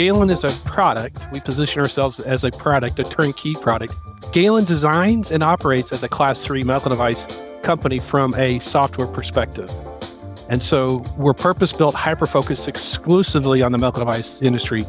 Galen is a product. We position ourselves as a product, a turnkey product. Galen designs and operates as a class three medical device company from a software perspective. And so we're purpose built, hyper focused exclusively on the medical device industry.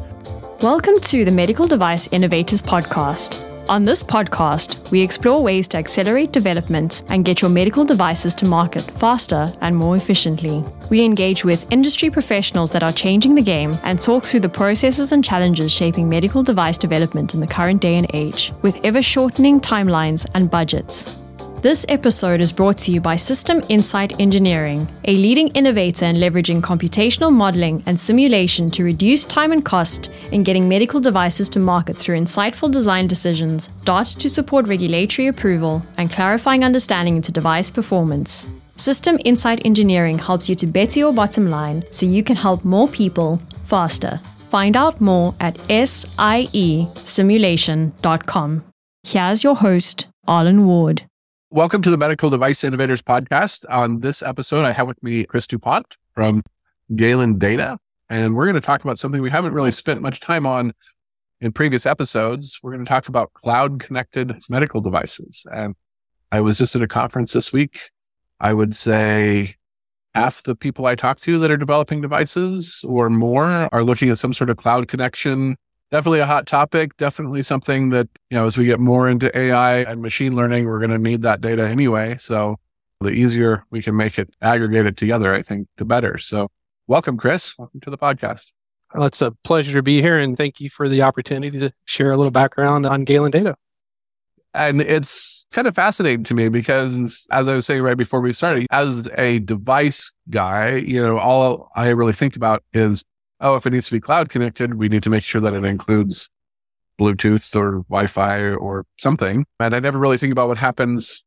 Welcome to the Medical Device Innovators Podcast. On this podcast, we explore ways to accelerate development and get your medical devices to market faster and more efficiently. We engage with industry professionals that are changing the game and talk through the processes and challenges shaping medical device development in the current day and age, with ever shortening timelines and budgets. This episode is brought to you by System Insight Engineering, a leading innovator in leveraging computational modeling and simulation to reduce time and cost in getting medical devices to market through insightful design decisions, data to support regulatory approval, and clarifying understanding into device performance. System Insight Engineering helps you to better your bottom line so you can help more people faster. Find out more at siesimulation.com. Here's your host, Arlen Ward. Welcome to the Medical Device Innovators Podcast. On this episode, I have with me Chris DuPont from Galen Data, and we're going to talk about something we haven't really spent much time on in previous episodes. We're going to talk about cloud connected medical devices. And I was just at a conference this week. I would say half the people I talk to that are developing devices or more are looking at some sort of cloud connection definitely a hot topic. Definitely something that, you know, as we get more into AI and machine learning, we're going to need that data anyway. So the easier we can make it aggregated together, I think the better. So welcome, Chris. Welcome to the podcast. Well, it's a pleasure to be here and thank you for the opportunity to share a little background on Galen Data. And it's kind of fascinating to me because as I was saying right before we started, as a device guy, you know, all I really think about is oh, if it needs to be cloud connected, we need to make sure that it includes Bluetooth or Wi-Fi or something. And I never really think about what happens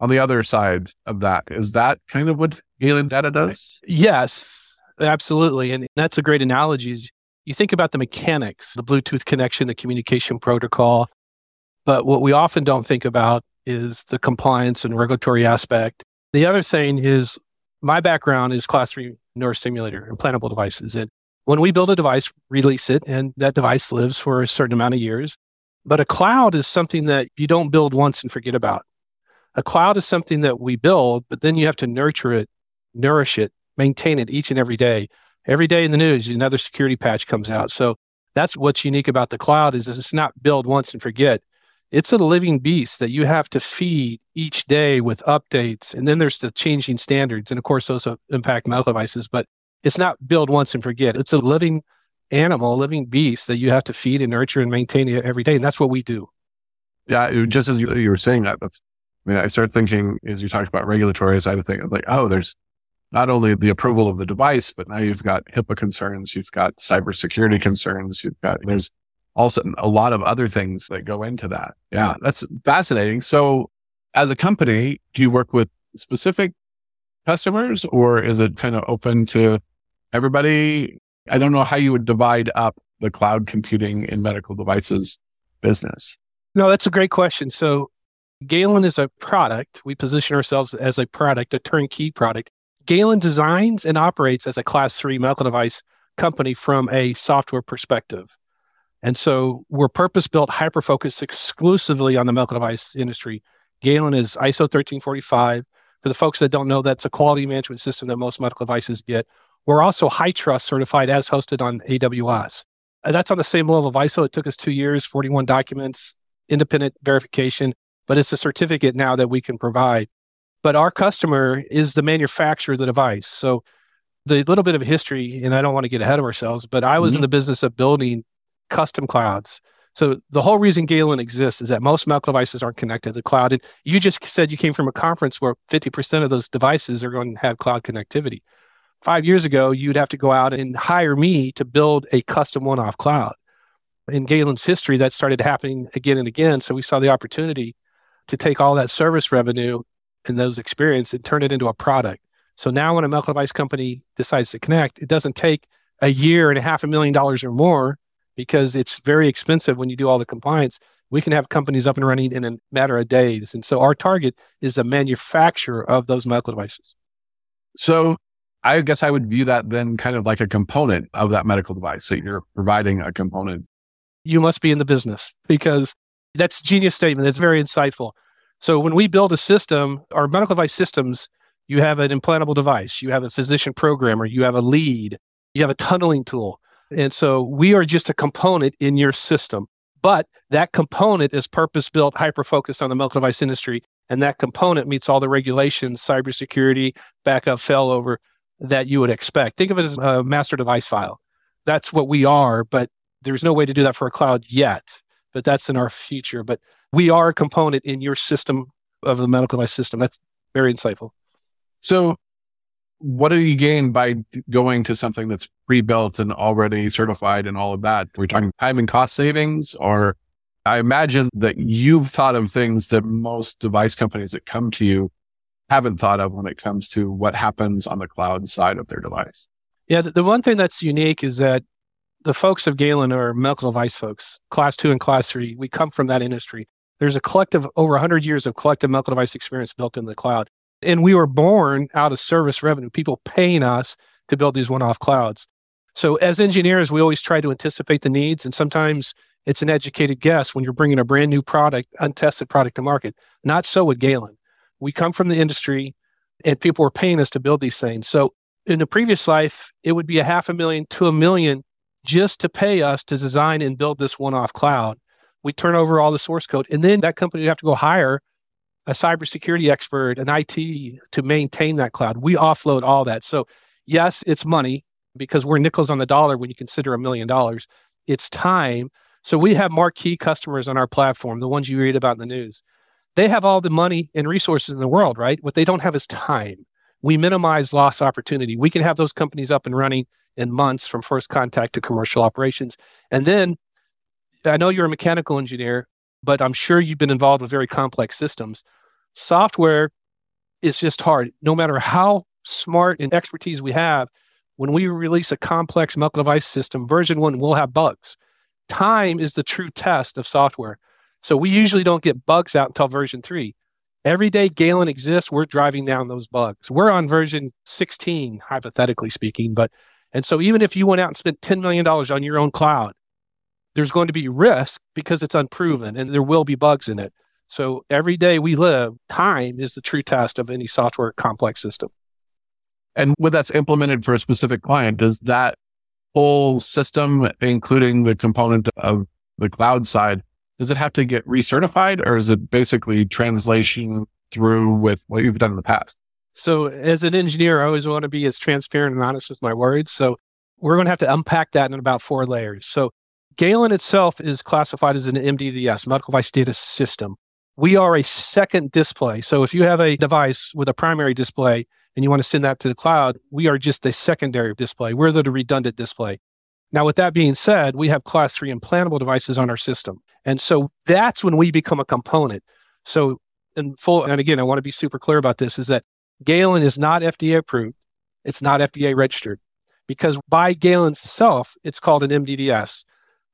on the other side of that. Is that kind of what Galen Data does? Yes, absolutely. And that's a great analogy. You think about the mechanics, the Bluetooth connection, the communication protocol. But what we often don't think about is the compliance and regulatory aspect. The other thing is my background is class three neurostimulator implantable devices. And when we build a device, release it, and that device lives for a certain amount of years. But a cloud is something that you don't build once and forget about. A cloud is something that we build, but then you have to nurture it, nourish it, maintain it each and every day. Every day in the news, another security patch comes out. So that's what's unique about the cloud is it's not build once and forget. It's a living beast that you have to feed each day with updates. And then there's the changing standards. And of course, those uh, impact medical devices, but it's not build once and forget. It's a living animal, a living beast that you have to feed and nurture and maintain every day. And that's what we do. Yeah. Just as you, you were saying that, that's, I mean, I started thinking as you talked about regulatory side of things, like, oh, there's not only the approval of the device, but now you've got HIPAA concerns, you've got cybersecurity concerns, you've got, there's also a lot of other things that go into that. Yeah. That's fascinating. So as a company, do you work with specific customers or is it kind of open to everybody? I don't know how you would divide up the cloud computing in medical devices business. No, that's a great question. So Galen is a product. We position ourselves as a product, a turnkey product. Galen designs and operates as a class three medical device company from a software perspective. And so we're purpose built, hyper focused exclusively on the medical device industry. Galen is ISO 1345. for the folks that don't know, that's a quality management system that most medical devices get. We're also HITRUST certified as hosted on AWS. And that's on the same level of ISO. It took us two years, 41 documents, independent verification, but it's a certificate now that we can provide. But our customer is the manufacturer of the device. So the little bit of history, and I don't want to get ahead of ourselves, but I was mm-hmm. in the business of building custom clouds. So the whole reason Galen exists is that most medical devices aren't connected to the cloud. And you just said you came from a conference where 50% of those devices are going to have cloud connectivity. Five years ago, you'd have to go out and hire me to build a custom one-off cloud. In Galen's history, that started happening again and again. So we saw the opportunity to take all that service revenue and those experience and turn it into a product. So now when a medical device company decides to connect, it doesn't take a year and a half a million dollars or more because it's very expensive when you do all the compliance. We can have companies up and running in a matter of days. And so our target is a manufacturer of those medical devices. So I guess I would view that then kind of like a component of that medical device. So you're providing a component. You must be in the business because that's genius statement. That's very insightful. So when we build a system, our medical device systems, you have an implantable device, you have a physician programmer, you have a lead, you have a tunneling tool. And so we are just a component in your system. But that component is purpose built, hyper focused on the medical device industry. And that component meets all the regulations, cybersecurity, backup, failover that you would expect. Think of it as a master device file. That's what we are, but there's no way to do that for a cloud yet. But that's in our future. But we are a component in your system of the medical device system. That's very insightful. So, what do you gain by going to something that's pre-built and already certified and all of that? We're we talking time and cost savings, or I imagine that you've thought of things that most device companies that come to you haven't thought of when it comes to what happens on the cloud side of their device. Yeah, the, one thing that's unique is that the folks of Galen are medical device folks, class two and class three. We come from that industry. There's a collective, over 100 years of collective medical device experience built in the cloud. And we were born out of service revenue, people paying us to build these one off clouds. So as engineers, we always try to anticipate the needs. And sometimes it's an educated guess when you're bringing a brand new product, untested product to market. Not so with Galen. We come from the industry and people were paying us to build these things. So in the previous life, it would be a half a million to a million just to pay us to design and build this one off cloud we turn over all the source code, and then that company would have to go hire a cybersecurity expert, an IT to maintain that cloud. We offload all that. So yes, it's money because we're nickels on the dollar when you consider a million dollars. It's time. So we have marquee customers on our platform, the ones you read about in the news. They have all the money and resources in the world, right? What they don't have is time. We minimize loss opportunity. We can have those companies up and running in months from first contact to commercial operations. And then I know you're a mechanical engineer, but I'm sure you've been involved with very complex systems. Software is just hard. No matter how smart and expertise we have, when we release a complex medical device system, version one will have bugs. Time is the true test of software. So we usually don't get bugs out until version three. Every day Galen exists, we're driving down those bugs. We're on version 16, hypothetically speaking. But and so even if you went out and spent $10 million on your own cloud, there's going to be risk because it's unproven and there will be bugs in it. So every day we live, time is the true test of any software complex system. And when that's implemented for a specific client, does that whole system, including the component of the cloud side, does it have to get recertified or is it basically translation through with what you've done in the past? So as an engineer, I always want to be as transparent and honest with my words. So we're going to have to unpack that in about four layers. So Galen itself is classified as an MDDS, medical device data system. We are a second display. So if you have a device with a primary display and you want to send that to the cloud, we are just a secondary display. We're the redundant display. Now, with that being said, we have class three implantable devices on our system. And so that's when we become a component. So, in full, and again, I want to be super clear about this is that Galen is not FDA approved. It's not FDA registered because by Galen's self, it's called an MDDS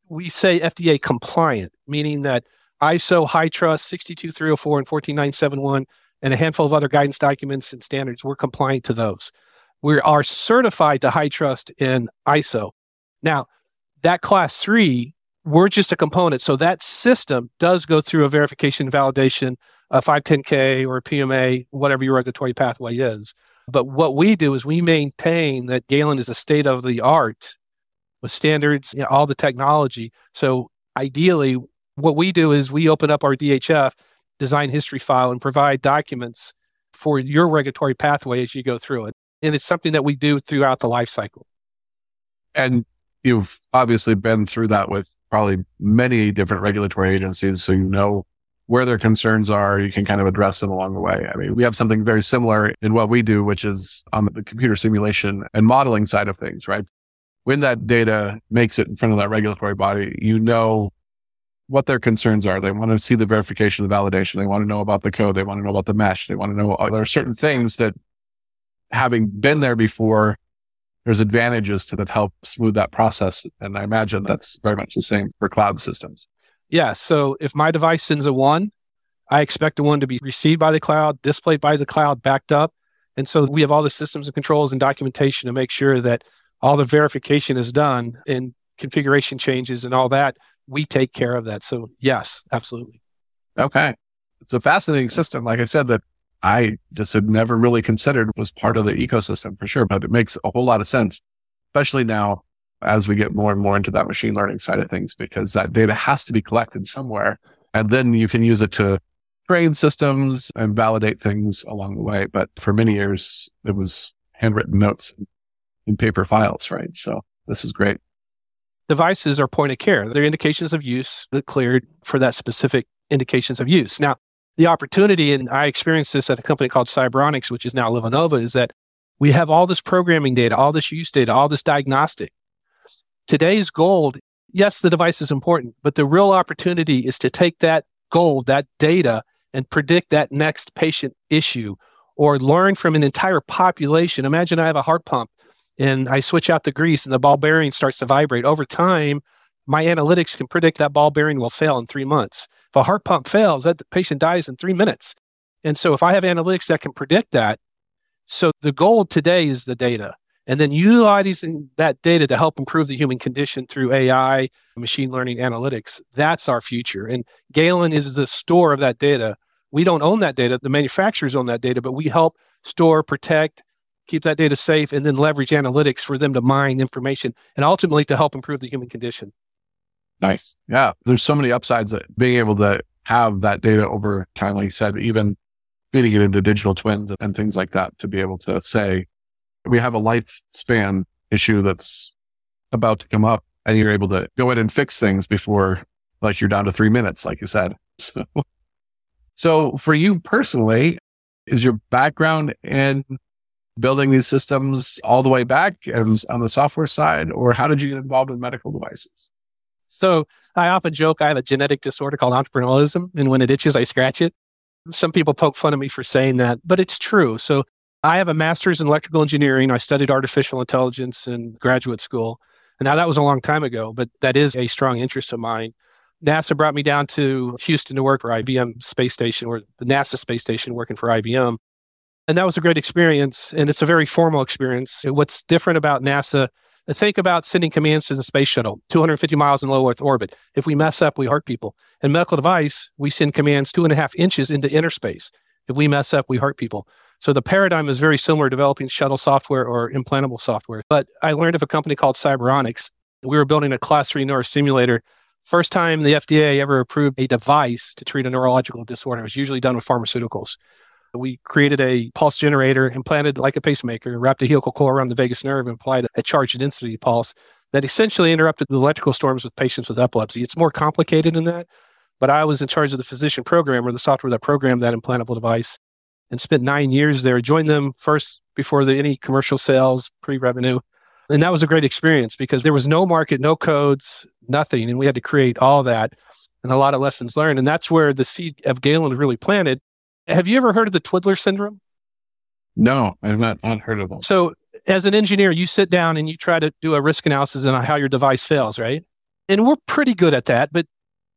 we say FDA compliant, meaning that ISO, HITRUST, 62304 and 14971, and a handful of other guidance documents and standards, we're compliant to those. We are certified to HITRUST in ISO. Now, that class three, we're just a component. So that system does go through a verification validation, a 510K or a PMA, whatever your regulatory pathway is. But what we do is we maintain that Galen is a state of the art with standards, you know, all the technology. So ideally, what we do is we open up our DHF design history file and provide documents for your regulatory pathway as you go through it. And it's something that we do throughout the life cycle. And you've obviously been through that with probably many different regulatory agencies. So you know where their concerns are. You can kind of address them along the way. I mean, we have something very similar in what we do, which is on the computer simulation and modeling side of things, right? when that data makes it in front of that regulatory body, you know what their concerns are. They want to see the verification, the validation. They want to know about the code. They want to know about the mesh. They want to know there are certain things that having been there before, there's advantages to that help smooth that process. And I imagine that's very much the same for cloud systems. Yeah. So if my device sends a one, I expect the one to be received by the cloud, displayed by the cloud, backed up, And so we have all the systems and controls and documentation to make sure that all the verification is done and configuration changes and all that. We take care of that. So, yes, absolutely. Okay. It's a fascinating system. Like I said, that I just had never really considered was part of the ecosystem for sure, but it makes a whole lot of sense, especially now as we get more and more into that machine learning side of things, because that data has to be collected somewhere. And then you can use it to train systems and validate things along the way. But for many years, it was handwritten notes in paper files, right? So this is great. Devices are point of care. They're indications of use that cleared for that specific indications of use. Now, the opportunity, and I experienced this at a company called Cyberonics, which is now LivaNova, is that we have all this programming data, all this use data, all this diagnostic. Today's gold, yes, the device is important, but the real opportunity is to take that gold, that data, and predict that next patient issue or learn from an entire population. Imagine I have a heart pump and I switch out the grease and the ball bearing starts to vibrate. Over time, my analytics can predict that ball bearing will fail in three months. If a heart pump fails, that patient dies in three minutes. And so if I have analytics that can predict that, so the goal today is the data and then utilizing that data to help improve the human condition through AI, machine learning analytics. That's our future. And Galen is the store of that data. We don't own that data. The manufacturers own that data, but we help store, protect, keep that data safe, and then leverage analytics for them to mine information and ultimately to help improve the human condition. Nice. Yeah. There's so many upsides that being able to have that data over time, like you said, even feeding it into digital twins and things like that to be able to say, we have a lifespan issue that's about to come up and you're able to go in and fix things before like you're down to three minutes, like you said. So, so for you personally, is your background in building these systems all the way back and on the software side, or how did you get involved in medical devices? So I often joke I have a genetic disorder called entrepreneurialism, and when it itches, I scratch it. Some people poke fun at me for saying that, but it's true. So I have a master's in electrical engineering. I studied artificial intelligence in graduate school. And now that was a long time ago, but that is a strong interest of mine. NASA brought me down to Houston to work for IBM space station or the NASA space station working for IBM. And that was a great experience. And it's a very formal experience. What's different about NASA Think about sending commands to the space shuttle, 250 miles in low Earth orbit. If we mess up, we hurt people. In medical device, we send commands two and a half inches into inner space. If we mess up, we hurt people. So the paradigm is very similar developing shuttle software or implantable software. But I learned of a company called Cyberonics. We were building a class three neurostimulator. First time the FDA ever approved a device to treat a neurological disorder. It was usually done with pharmaceuticals. We created a pulse generator, implanted like a pacemaker, wrapped a helical coil around the vagus nerve, and applied a charge density pulse that essentially interrupted the electrical storms with patients with epilepsy. It's more complicated than that, but I was in charge of the physician programmer, the software that programmed that implantable device, and spent nine years there. Joined them first before the, any commercial sales, pre-revenue, and that was a great experience because there was no market, no codes, nothing, and we had to create all that and a lot of lessons learned. And that's where the seed of Galen really planted have you ever heard of the Twiddler syndrome? No, I've not, not heard of it. So, as an engineer, you sit down and you try to do a risk analysis on how your device fails, right? And we're pretty good at that, but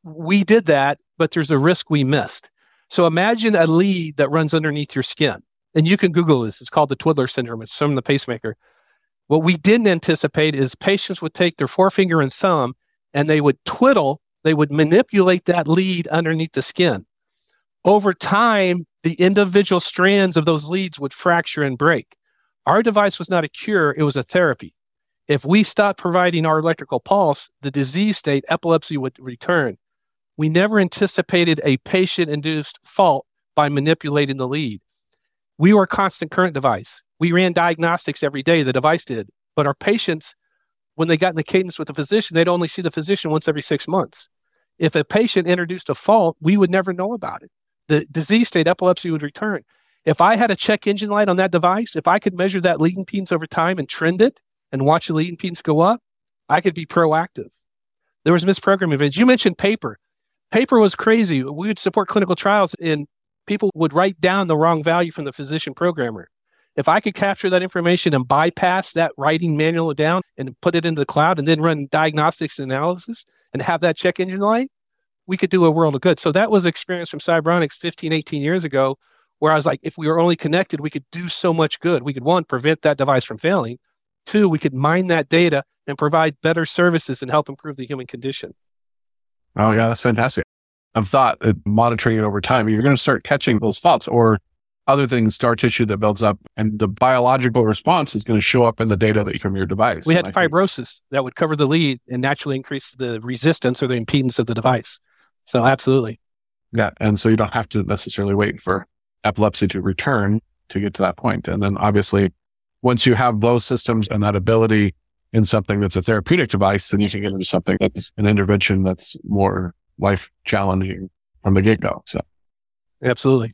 we did that, but there's a risk we missed. So, imagine a lead that runs underneath your skin. And you can Google this. It's called the Twiddler syndrome. It's from the pacemaker. What we didn't anticipate is patients would take their forefinger and thumb and they would twiddle, they would manipulate that lead underneath the skin over time, the individual strands of those leads would fracture and break. Our device was not a cure, it was a therapy. If we stopped providing our electrical pulse, the disease state, epilepsy, would return. We never anticipated a patient induced fault by manipulating the lead. We were a constant current device. We ran diagnostics every day, the device did. But our patients, when they got in the cadence with the physician, they'd only see the physician once every six months. If a patient introduced a fault, we would never know about it the disease state, epilepsy would return. If I had a check engine light on that device, if I could measure that lead impedance over time and trend it and watch the lead impedance go up, I could be proactive. There was misprogramming events. You mentioned paper. Paper was crazy. We would support clinical trials and people would write down the wrong value from the physician programmer. If I could capture that information and bypass that writing manual down and put it into the cloud and then run diagnostics analysis and have that check engine light, we could do a world of good. So that was experience from Cyberonics 15, 18 years ago where I was like, if we were only connected, we could do so much good. We could one, prevent that device from failing. Two, we could mine that data and provide better services and help improve the human condition. Oh yeah, that's fantastic. I've thought that monitoring it over time, you're going to start catching those faults or other things, scar tissue that builds up, and the biological response is going to show up in the data that from your device. We had fibrosis that would cover the lead and naturally increase the resistance or the impedance of the device. So absolutely. Yeah. And so you don't have to necessarily wait for epilepsy to return to get to that point. And then obviously, once you have those systems and that ability in something that's a therapeutic device, then you can get into something that's an intervention that's more life challenging from the get go. So absolutely.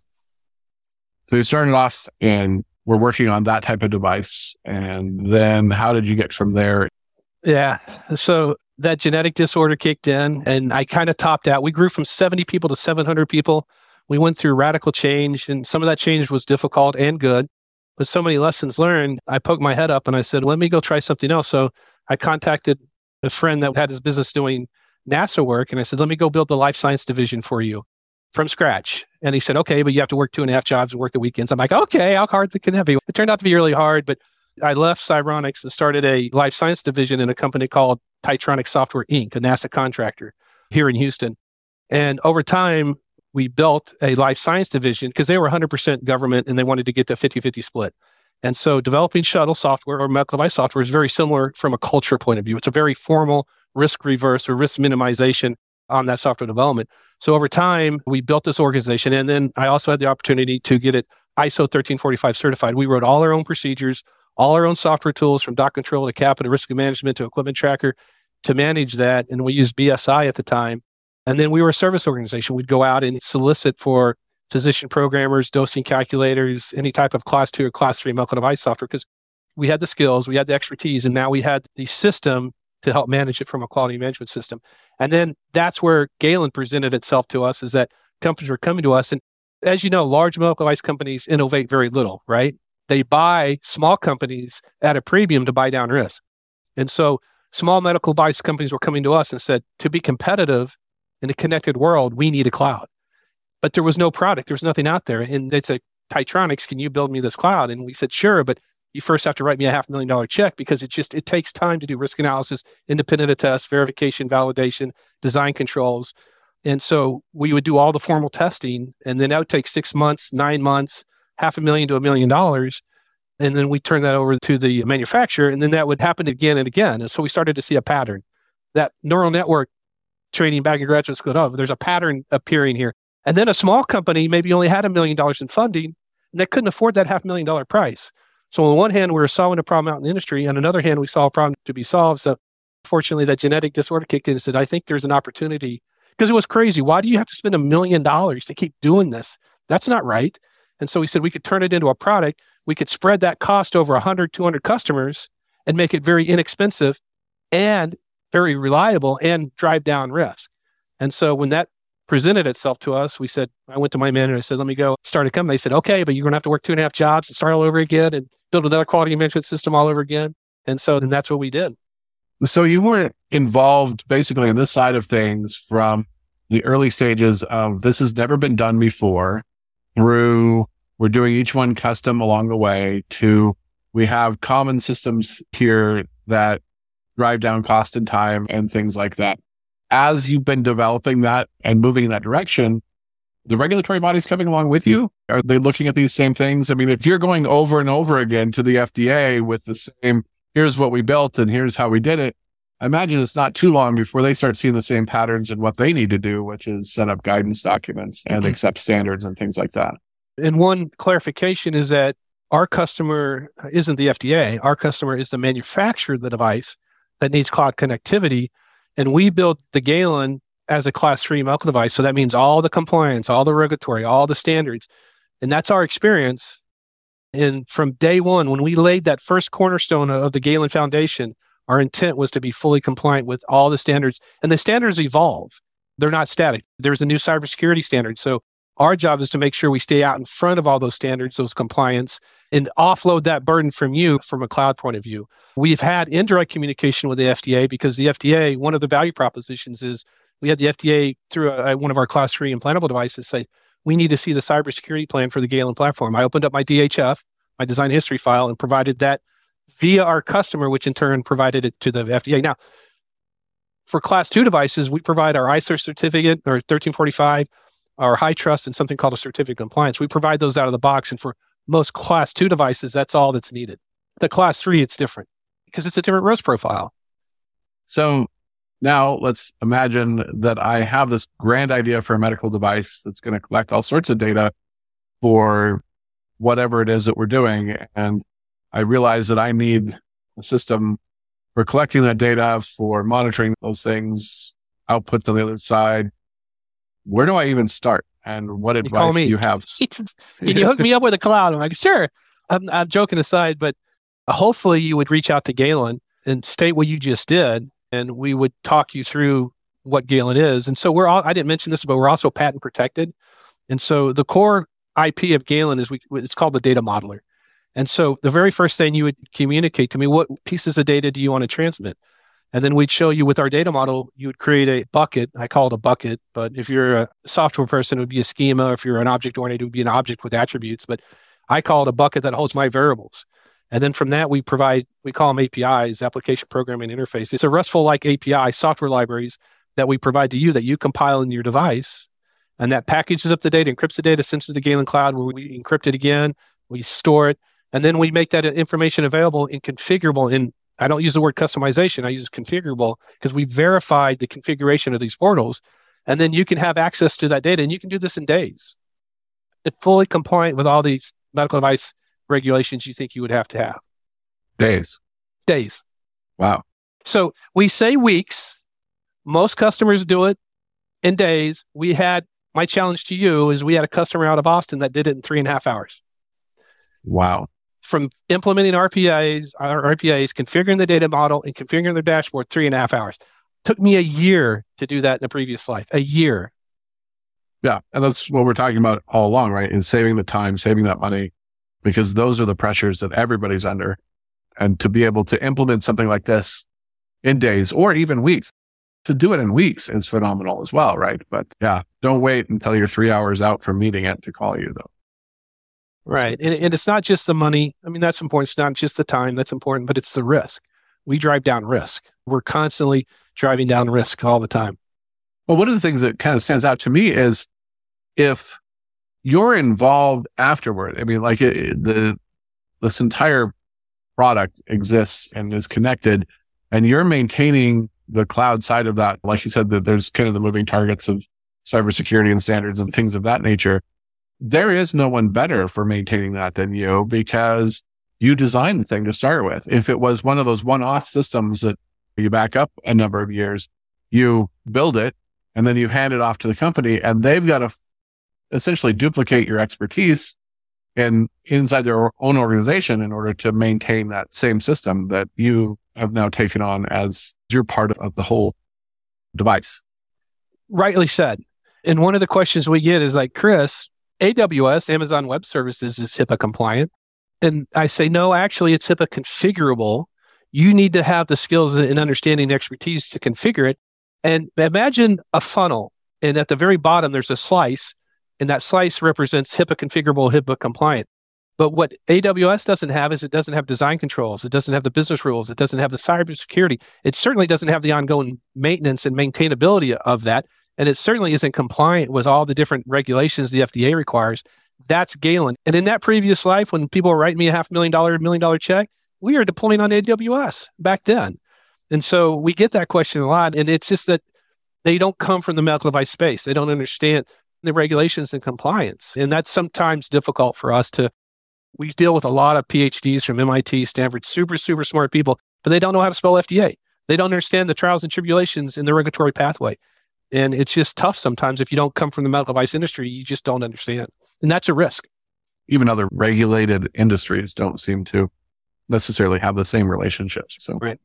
So you started off and we're working on that type of device. And then how did you get from there? Yeah. So that genetic disorder kicked in and I kind of topped out. We grew from 70 people to 700 people. We went through radical change and some of that change was difficult and good, but so many lessons learned. I poked my head up and I said, let me go try something else. So I contacted a friend that had his business doing NASA work and I said, let me go build the life science division for you from scratch. And he said, okay, but you have to work two and a half jobs and work the weekends. I'm like, okay, how hard can that be? It turned out to be really hard, but I left Cyberonics and started a life science division in a company called Tietronix Software Inc., a NASA contractor here in Houston. And over time, we built a life science division because they were 100% government and they wanted to get to 50 50 split. And so developing shuttle software or medical device software is very similar from a culture point of view. It's a very formal risk reverse or risk minimization on that software development. So over time, we built this organization. And then I also had the opportunity to get it ISO 1345 certified. We wrote all our own procedures, all our own software tools from doc control to capital risk management to equipment tracker to manage that. And we used BSI at the time. And then we were a service organization. We'd go out and solicit for physician programmers, dosing calculators, any type of class two or class three medical device software because we had the skills, we had the expertise, and now we had the system to help manage it from a quality management system. And then that's where Galen presented itself to us is that companies were coming to us. And as you know, large medical device companies innovate very little, right? They buy small companies at a premium to buy down risk. And so small medical device companies were coming to us and said, to be competitive in a connected world, we need a cloud. But there was no product, there was nothing out there. And they said, Tietronix, can you build me this cloud? And we said, sure, but you first have to write me a half million dollar check because it just it takes time to do risk analysis, independent attest, verification, validation, design controls. And so we would do all the formal testing, and then that would take six months, nine months, half a million to a million dollars. And then we turn that over to the manufacturer, and then that would happen again and again. And so we started to see a pattern. That neural network training back in graduate school, oh, there's a pattern appearing here. And then a small company maybe only had a million dollars in funding, and they couldn't afford that half million dollar price. So on one hand, we were solving a problem out in the industry. On another hand, we saw a problem to be solved. So fortunately, that genetic disorder kicked in and said, I think there's an opportunity because it was crazy. Why do you have to spend a million dollars to keep doing this? That's not right. And so we said we could turn it into a product. We could spread that cost over 100, 200 customers and make it very inexpensive and very reliable and drive down risk. And so when that presented itself to us, we said, I went to my manager and I said, let me go start a company. They said, okay, but you're going to have to work two and a half jobs and start all over again and build another quality management system all over again. And so then that's what we did. So you weren't involved basically on this side of things from the early stages of this has never been done before through we're doing each one custom along the way to we have common systems here that drive down cost and time and things like that as you've been developing that and moving in that direction, the regulatory bodies coming along with you? Are they looking at these same things? I mean, if you're going over and over again to the FDA with the same, here's what we built and here's how we did it, I imagine it's not too long before they start seeing the same patterns and what they need to do, which is set up guidance documents and accept standards and things like that. And one clarification is that our customer isn't the FDA. Our customer is the manufacturer of the device that needs cloud connectivity. And we built the Galen as a class three medical device. So that means all the compliance, all the regulatory, all the standards. And that's our experience. And from day one, when we laid that first cornerstone of the Galen Foundation, our intent was to be fully compliant with all the standards. And the standards evolve. They're not static. There's a new cybersecurity standard. So our job is to make sure we stay out in front of all those standards, those compliance, and offload that burden from you from a cloud point of view. We've had indirect communication with the FDA because the FDA, one of the value propositions is we had the FDA through a, one of our class three implantable devices say, we need to see the cybersecurity plan for the Galen platform. I opened up my DHF, my design history file, and provided that via our customer, which in turn provided it to the FDA. Now, for class two devices, we provide our ISO certificate or 1345, our HITRUST, and something called a certificate of compliance. We provide those out of the box. And for most class two devices, that's all that's needed. The class three, it's different because it's a different risk profile. So now let's imagine that I have this grand idea for a medical device that's going to collect all sorts of data for whatever it is that we're doing. And I realize that I need a system for collecting that data, for monitoring those things, output on the other side. Where do I even start? And what advice do you have? Can you hook me up with a cloud? I'm like, sure. I'm, I'm joking aside, but hopefully you would reach out to Galen and state what you just did, and we would talk you through what Galen is. And so we're all, I didn't mention this, but we're also patent protected. And so the core IP of Galen is we, it's called the data modeler. And so the very first thing you would communicate to me, what pieces of data do you want to transmit? And then we'd show you with our data model, you would create a bucket. I call it a bucket, but if you're a software person, it would be a schema. If you're an object oriented, it would be an object with attributes. But I call it a bucket that holds my variables. And then from that, we provide, we call them APIs, application programming interface. It's a RESTful like API software libraries that we provide to you that you compile in your device. And that packages up the data, encrypts the data, sends it to the Galen cloud where we encrypt it again, we store it, and then we make that information available and configurable in I don't use the word customization, I use configurable because we verified the configuration of these portals. And then you can have access to that data and you can do this in days. It's fully compliant with all these medical device regulations you think you would have to have. Days. Days. Wow. So we say weeks. Most customers do it in days. We had my challenge to you is we had a customer out of Austin that did it in three and a half hours. Wow from implementing RPAs, our RPAs, configuring the data model, and configuring their dashboard three and a half hours. Took me a year to do that in a previous life. A year. Yeah, and that's what we're talking about all along, right? In saving the time, saving that money, because those are the pressures that everybody's under. And to be able to implement something like this in days or even weeks, to do it in weeks is phenomenal as well, right? But yeah, don't wait until you're three hours out from meeting it to call you though. Right. And, and it's not just the money. I mean, that's important. It's not just the time that's important, but it's the risk. We drive down risk. We're constantly driving down risk all the time. Well, one of the things that kind of stands out to me is if you're involved afterward, I mean, like it, the, this entire product exists and is connected and you're maintaining the cloud side of that. Like you said, that there's kind of the moving targets of cybersecurity and standards and things of that nature there is no one better for maintaining that than you because you designed the thing to start with. If it was one of those one off systems that you back up a number of years, you build it and then you hand it off to the company and they've got to f- essentially duplicate your expertise in inside their own organization in order to maintain that same system that you have now taken on as your part of the whole device. Rightly said. And one of the questions we get is like, Chris, AWS, Amazon Web Services, is HIPAA compliant. And I say, no, actually, it's HIPAA configurable. You need to have the skills and understanding and expertise to configure it. And imagine a funnel, and at the very bottom, there's a slice, and that slice represents HIPAA configurable, HIPAA compliant. But what AWS doesn't have is it doesn't have design controls. It doesn't have the business rules. It doesn't have the cybersecurity. It certainly doesn't have the ongoing maintenance and maintainability of that and it certainly isn't compliant with all the different regulations the FDA requires. That's Galen. And in that previous life, when people writing me a half million dollar, million dollar check, we are deploying on AWS back then. And so we get that question a lot. And it's just that they don't come from the medical device space. They don't understand the regulations and compliance. And that's sometimes difficult for us to, we deal with a lot of PhDs from MIT, Stanford, super, super smart people, but they don't know how to spell FDA. They don't understand the trials and tribulations in the regulatory pathway. And it's just tough sometimes if you don't come from the medical device industry, you just don't understand. And that's a risk. Even other regulated industries don't seem to necessarily have the same relationships. So, right.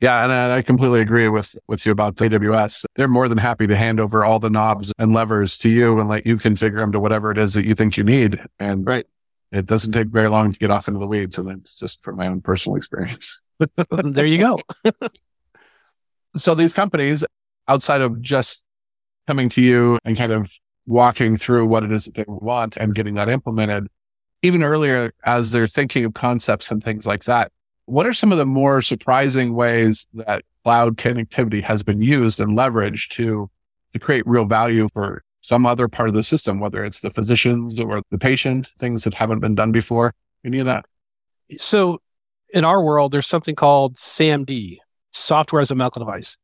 Yeah, and I completely agree with with you about AWS. They're more than happy to hand over all the knobs and levers to you and let you configure them to whatever it is that you think you need. And right. it doesn't take very long to get off into the weeds. And it's just from my own personal experience. there you go. so these companies, outside of just coming to you and kind of walking through what it is that they want and getting that implemented. Even earlier, as they're thinking of concepts and things like that, what are some of the more surprising ways that cloud connectivity has been used and leveraged to, to create real value for some other part of the system, whether it's the physicians or the patient, things that haven't been done before? Any of that? So in our world, there's something called SAMD, software as a medical device.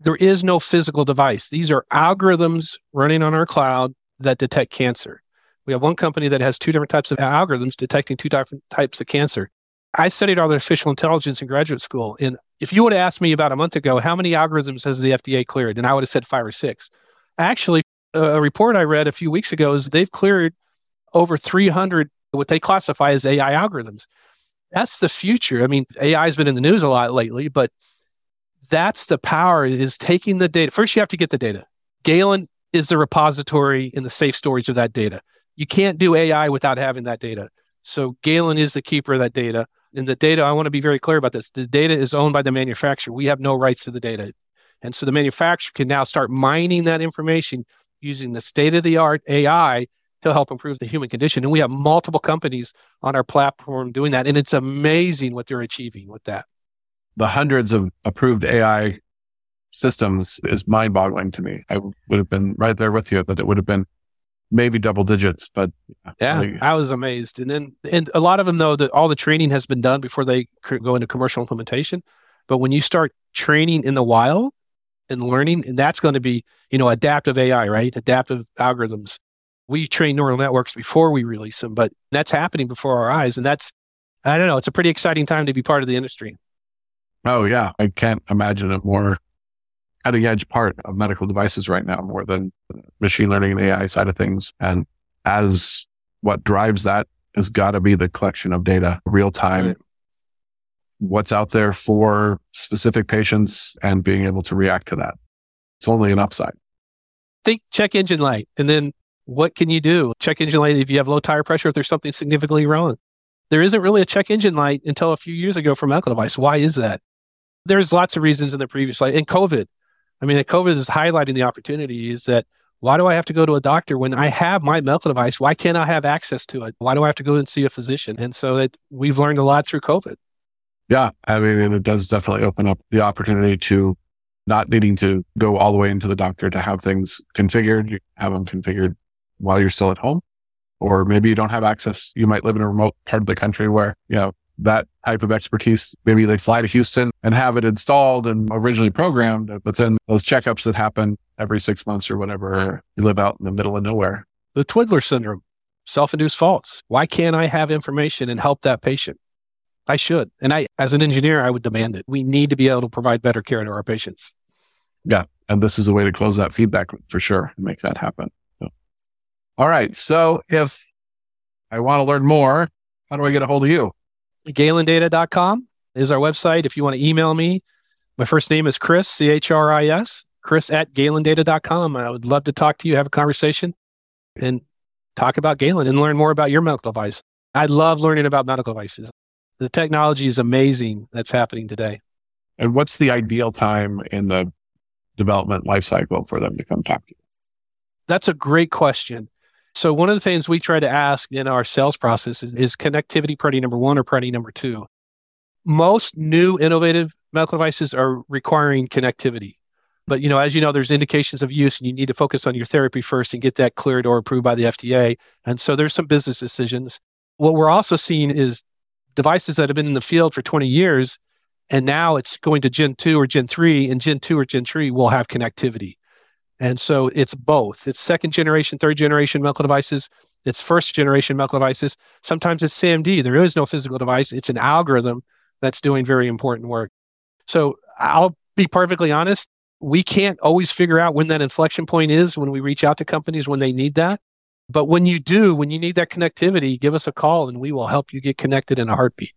There is no physical device. These are algorithms running on our cloud that detect cancer. We have one company that has two different types of algorithms detecting two different types of cancer. I studied artificial intelligence in graduate school. And if you would have asked me about a month ago, how many algorithms has the FDA cleared? And I would have said five or six. Actually, a report I read a few weeks ago is they've cleared over 300 what they classify as AI algorithms. That's the future. I mean, AI has been in the news a lot lately, but that's the power is taking the data. First, you have to get the data. Galen is the repository in the safe storage of that data. You can't do AI without having that data. So Galen is the keeper of that data. And the data, I want to be very clear about this. The data is owned by the manufacturer. We have no rights to the data. And so the manufacturer can now start mining that information using the state of the art AI to help improve the human condition. And we have multiple companies on our platform doing that. And it's amazing what they're achieving with that. The hundreds of approved AI systems is mind boggling to me. I would have been right there with you that it would have been maybe double digits, but yeah, I was amazed. And then, and a lot of them though, that all the training has been done before they go into commercial implementation. But when you start training in the wild and learning, and that's going to be, you know, adaptive AI, right? Adaptive algorithms. We train neural networks before we release them, but that's happening before our eyes. And that's, I don't know, it's a pretty exciting time to be part of the industry. Oh, yeah. I can't imagine a more cutting edge part of medical devices right now, more than machine learning and AI side of things. And as what drives that has got to be the collection of data real time. Right. What's out there for specific patients and being able to react to that. It's only an upside. Think check engine light and then what can you do? Check engine light if you have low tire pressure, if there's something significantly wrong. There isn't really a check engine light until a few years ago for medical device. Why is that? There's lots of reasons in the previous slide. And COVID, I mean, COVID is highlighting the opportunity is that why do I have to go to a doctor when I have my medical device? Why can't I have access to it? Why do I have to go and see a physician? And so that we've learned a lot through COVID. Yeah. I mean, it does definitely open up the opportunity to not needing to go all the way into the doctor to have things configured. You have them configured while you're still at home. Or maybe you don't have access. You might live in a remote part of the country where, you know, that type of expertise. Maybe they fly to Houston and have it installed and originally programmed, but then those checkups that happen every six months or whatever, you live out in the middle of nowhere. The Twiddler syndrome, self-induced faults. Why can't I have information and help that patient? I should. And I, as an engineer, I would demand it. We need to be able to provide better care to our patients. Yeah. And this is a way to close that feedback for sure and make that happen. So. All right. So if I want to learn more, how do I get a hold of you? GalenData.com is our website. If you want to email me, my first name is Chris, C H R I S, Chris at GalenData.com. I would love to talk to you, have a conversation, and talk about Galen and learn more about your medical device. I love learning about medical devices. The technology is amazing that's happening today. And what's the ideal time in the development lifecycle for them to come talk to you? That's a great question. So one of the things we try to ask in our sales process is, is connectivity priority number one or priority number two. Most new innovative medical devices are requiring connectivity. But you know, as you know, there's indications of use and you need to focus on your therapy first and get that cleared or approved by the FDA. And so there's some business decisions. What we're also seeing is devices that have been in the field for 20 years and now it's going to Gen 2 or Gen 3 and Gen 2 or Gen 3 will have connectivity. And so it's both. It's second generation, third generation medical devices. It's first generation medical devices. Sometimes it's SAMD. There is no physical device. It's an algorithm that's doing very important work. So I'll be perfectly honest. We can't always figure out when that inflection point is when we reach out to companies when they need that. But when you do, when you need that connectivity, give us a call and we will help you get connected in a heartbeat.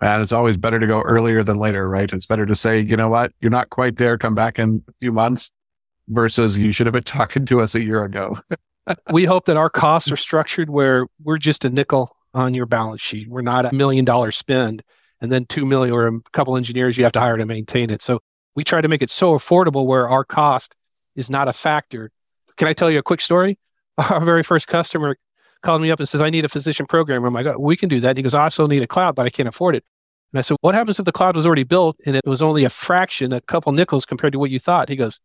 And it's always better to go earlier than later, right? It's better to say, you know what, you're not quite there. Come back in a few months versus you should have been talking to us a year ago. we hope that our costs are structured where we're just a nickel on your balance sheet. We're not a million dollar spend and then two million or a couple engineers you have to hire to maintain it. So we try to make it so affordable where our cost is not a factor. Can I tell you a quick story? our very first customer called me up and says, I need a physician programmer. I'm like, oh, we can do that. And he goes, I also need a cloud, but I can't afford it. And I said, what happens if the cloud was already built and it was only a fraction, a couple nickels compared to what you thought? He goes,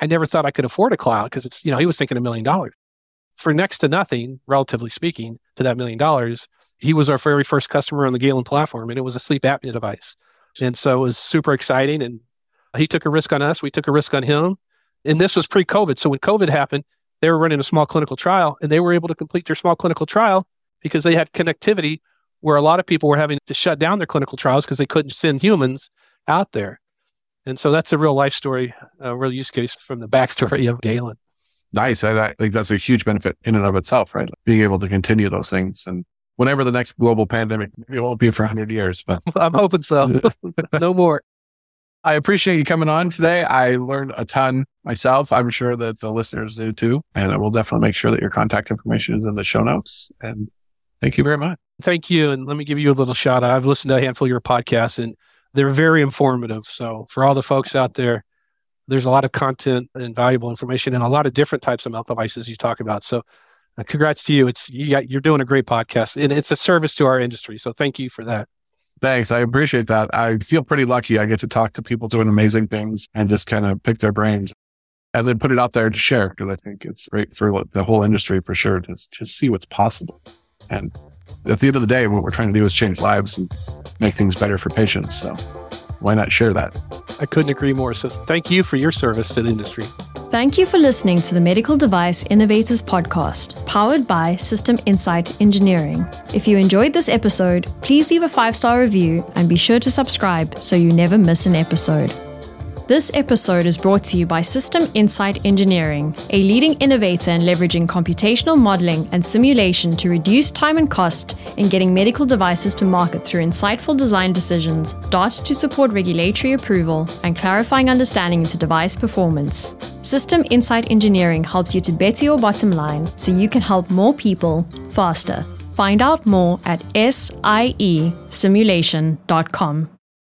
I never thought I could afford a cloud because it's, you know, he was thinking a million dollars for next to nothing, relatively speaking, to that million dollars. He was our very first customer on the Galen platform and it was a sleep apnea device. And so it was super exciting. And he took a risk on us. We took a risk on him. And this was pre COVID. So when COVID happened, they were running a small clinical trial and they were able to complete their small clinical trial because they had connectivity where a lot of people were having to shut down their clinical trials because they couldn't send humans out there. And so that's a real life story, a real use case from the backstory of Galen. Nice. I, I think that's a huge benefit in and of itself, right? Being able to continue those things. And whenever the next global pandemic, it won't be for 100 years, but I'm hoping so. no more. I appreciate you coming on today. I learned a ton myself. I'm sure that the listeners do too. And I will definitely make sure that your contact information is in the show notes. And thank you very much. Thank you. And let me give you a little shout out. I've listened to a handful of your podcasts and they're very informative. So for all the folks out there, there's a lot of content and valuable information and a lot of different types of milk devices you talk about. So uh, congrats to you. It's you got, you're doing a great podcast and it's a service to our industry. So thank you for that. Thanks. I appreciate that. I feel pretty lucky. I get to talk to people doing amazing things and just kind of pick their brains and then put it out there to share because I think it's great for the whole industry for sure to just see what's possible. And at the end of the day, what we're trying to do is change lives and make things better for patients. So why not share that? I couldn't agree more. So thank you for your service to the industry. Thank you for listening to the Medical Device Innovators podcast, powered by System Insight Engineering. If you enjoyed this episode, please leave a five star review and be sure to subscribe so you never miss an episode. This episode is brought to you by System Insight Engineering, a leading innovator in leveraging computational modeling and simulation to reduce time and cost in getting medical devices to market through insightful design decisions, data to support regulatory approval, and clarifying understanding into device performance. System Insight Engineering helps you to better your bottom line so you can help more people faster. Find out more at siesimulation.com.